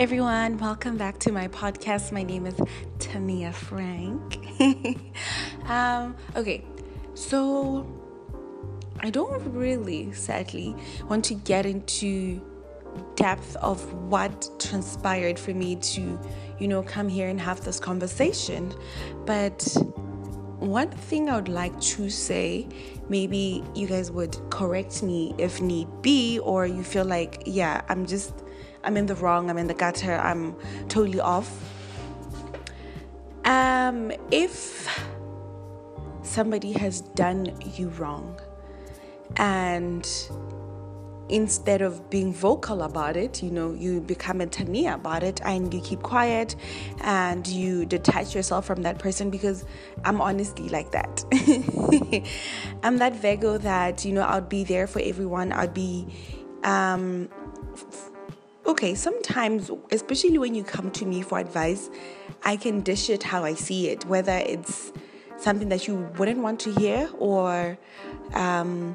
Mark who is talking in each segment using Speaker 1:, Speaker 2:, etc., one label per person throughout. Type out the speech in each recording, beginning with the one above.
Speaker 1: everyone. Welcome back to my podcast. My name is Tania Frank. um, okay, so I don't really, sadly, want to get into depth of what transpired for me to, you know, come here and have this conversation. But one thing I would like to say, maybe you guys would correct me if need be, or you feel like, yeah, I'm just I'm in the wrong, I'm in the gutter, I'm totally off. Um, if somebody has done you wrong and instead of being vocal about it, you know, you become a tania about it and you keep quiet and you detach yourself from that person because I'm honestly like that. I'm that Virgo that, you know, I'd be there for everyone. I'd be um, okay, sometimes, especially when you come to me for advice, I can dish it how I see it, whether it's something that you wouldn't want to hear or um,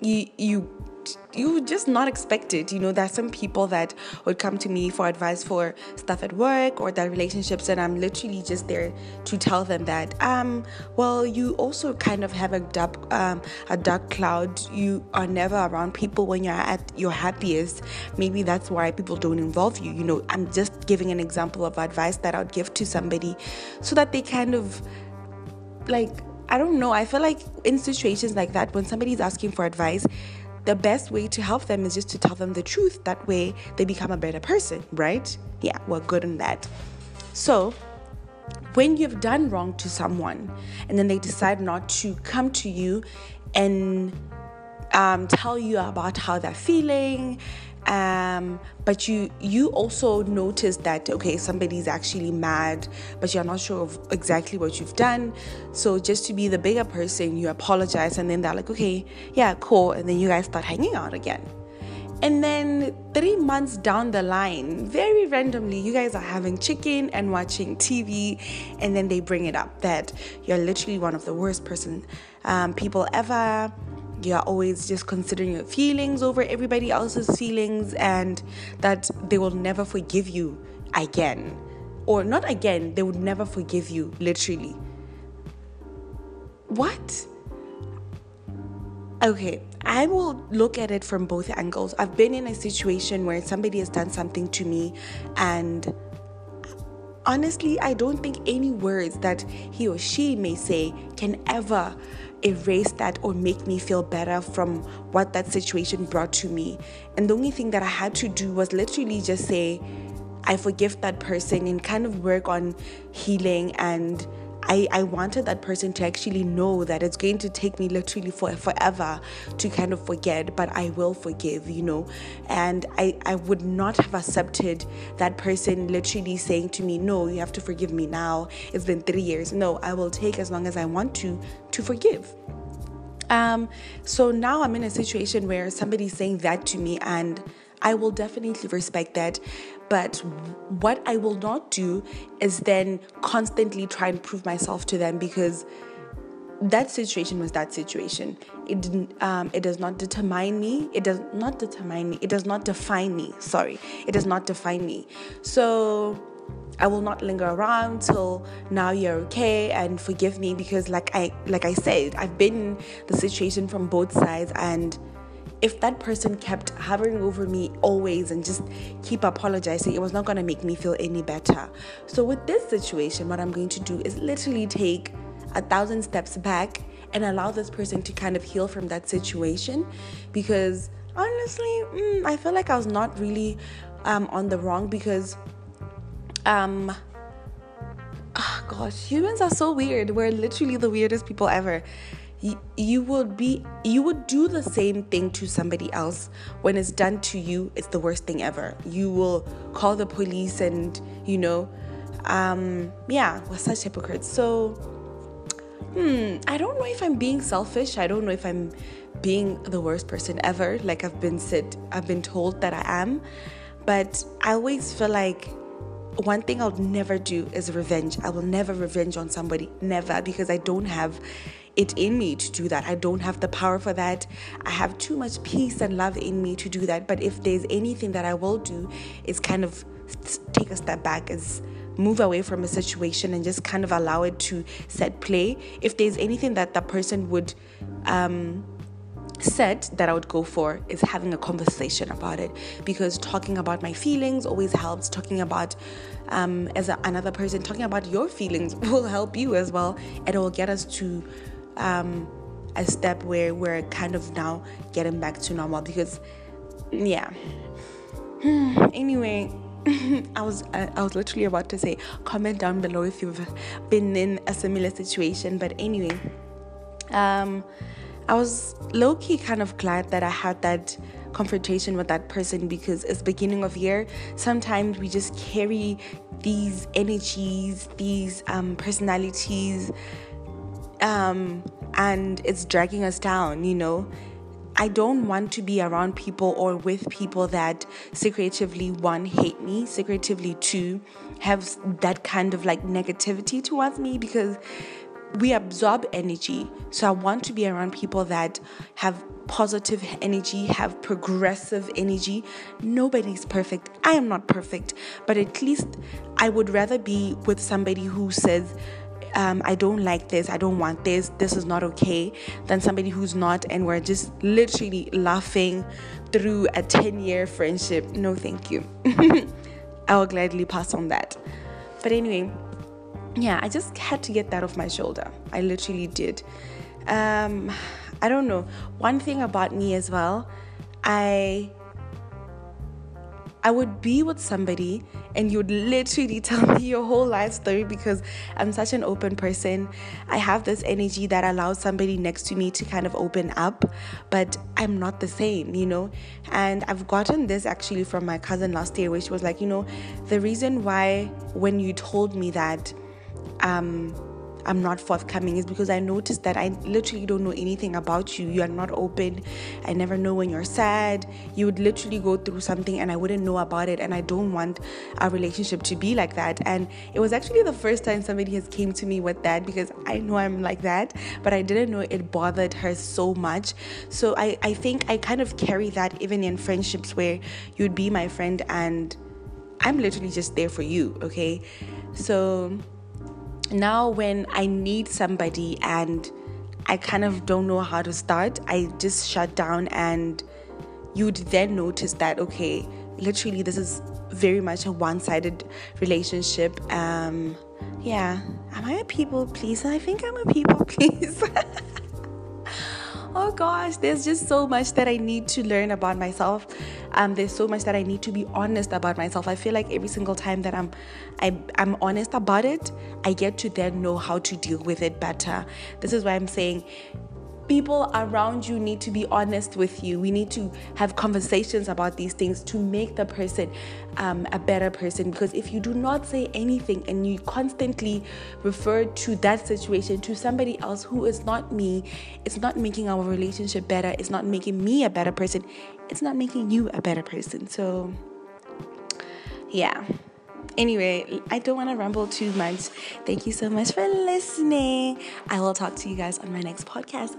Speaker 1: you you you just not expect it. You know, there's some people that would come to me for advice for stuff at work or their relationships, and I'm literally just there to tell them that, um, well, you also kind of have a dark, um, a dark cloud. You are never around people when you're at your happiest. Maybe that's why people don't involve you. You know, I'm just giving an example of advice that I'd give to somebody so that they kind of like I don't know. I feel like in situations like that, when somebody's asking for advice, the best way to help them is just to tell them the truth. That way they become a better person, right? Yeah, we're good on that. So, when you've done wrong to someone and then they decide not to come to you and um, tell you about how they're feeling um, but you you also notice that okay somebody's actually mad but you're not sure of exactly what you've done. So just to be the bigger person you apologize and then they're like okay yeah cool. And then you guys start hanging out again. And then three months down the line, very randomly, you guys are having chicken and watching TV, and then they bring it up that you're literally one of the worst person um, people ever you're always just considering your feelings over everybody else's feelings and that they will never forgive you again. Or not again, they would never forgive you, literally. What? Okay, I will look at it from both angles. I've been in a situation where somebody has done something to me, and honestly, I don't think any words that he or she may say can ever erase that or make me feel better from what that situation brought to me. And the only thing that I had to do was literally just say, I forgive that person and kind of work on healing and I, I wanted that person to actually know that it's going to take me literally for forever to kind of forget, but I will forgive, you know. And I, I would not have accepted that person literally saying to me, No, you have to forgive me now. It's been three years. No, I will take as long as I want to to forgive. Um, so now I'm in a situation where somebody's saying that to me and I will definitely respect that. But what I will not do is then constantly try and prove myself to them because that situation was that situation. It didn't. Um, it does not determine me. It does not determine me. It does not define me. Sorry, it does not define me. So I will not linger around till now you're okay and forgive me because like I like I said, I've been the situation from both sides and if that person kept hovering over me always and just keep apologizing, it was not going to make me feel any better. So, with this situation, what I'm going to do is literally take a thousand steps back and allow this person to kind of heal from that situation because honestly, mm, I feel like I was not really um, on the wrong because, um, oh gosh, humans are so weird. We're literally the weirdest people ever you, would be you would do the same thing to somebody else. When it's done to you it's the worst thing ever. You will call the police and you know um yeah we're such hypocrites. So hmm i don't know if i'm being selfish. I don't know if i'm being the worst person ever like i've been said i've been told that i am. But i always feel like one thing I'll never do is revenge. I will never revenge on somebody, never, because I don't have it in me to do that. I don't have the power for that. I have too much peace and love in me to do that. But if there's anything that I will do, is kind of take a step back, is move away from a situation and just kind of allow it to set play. If there's anything that the person would um, set that I would go for is having a conversation about it because talking about my feelings always helps. Talking about, um, as a, another person, talking about your feelings will help you as well. It will get us to um, a step where we're kind of now getting back to normal because, yeah. anyway, I was I, I was literally about to say comment down below if you've been in a similar situation. But anyway, um, I was low key kind of glad that I had that confrontation with that person because it's beginning of year. Sometimes we just carry these energies, these um, personalities, um, and it's dragging us down. You know I don't want to be around people or with people that secretively one hate me, secretively two have that kind of like negativity towards me because we absorb energy. So I want to be around people that have positive energy, have progressive energy. Nobody's perfect. I am not perfect, but at least I would rather be with somebody who says um, I don't like this, I don't want this, this is not okay, than somebody who's not, and we're just literally laughing through a 10 year friendship. No, thank you. I will gladly pass on that. But anyway, yeah, I just had to get that off my shoulder. I literally did. Um, I don't know. One thing about me as well, I I would be with somebody and you would literally tell me your whole life story because I'm such an open person. I have this energy that allows somebody next to me to kind of open up, but I'm not the same, you know? And I've gotten this actually from my cousin last year where she was like, you know, the reason why when you told me that, um, I'm not forthcoming is because I noticed that I literally don't know anything about you. You are not open. I never know when you're sad. You would literally go through something and I wouldn't know about it. And I don't want our relationship to be like that. And it was actually the first time somebody has came to me with that because I know I'm like that, but I didn't know it bothered her so much. So I, I think I kind of carry that even in friendships where you'd be my friend and I'm literally just there for you, okay? So now when I need somebody and I kind of don't know how to start, I just shut down and you'd then notice that okay, literally this is very much a one-sided relationship. Um yeah, am I a people pleaser? I think I'm a people pleaser. Oh gosh, there's just so much that I need to learn about myself. Um, there's so much that I need to be honest about myself. I feel like every single time that I'm, I, I'm honest about it, I get to then know how to deal with it better. This is why I'm saying people around you need to be honest with you. We need to have conversations about these things to make the person um, a better person. Because if you do not say anything and you constantly refer to that situation to somebody else who is not me, it's not making our relationship better. It's not making me a better person. It's not making you a better person. So, yeah anyway, I don't want to ramble too much. Thank you so much for listening. I will talk to you guys on my next podcast.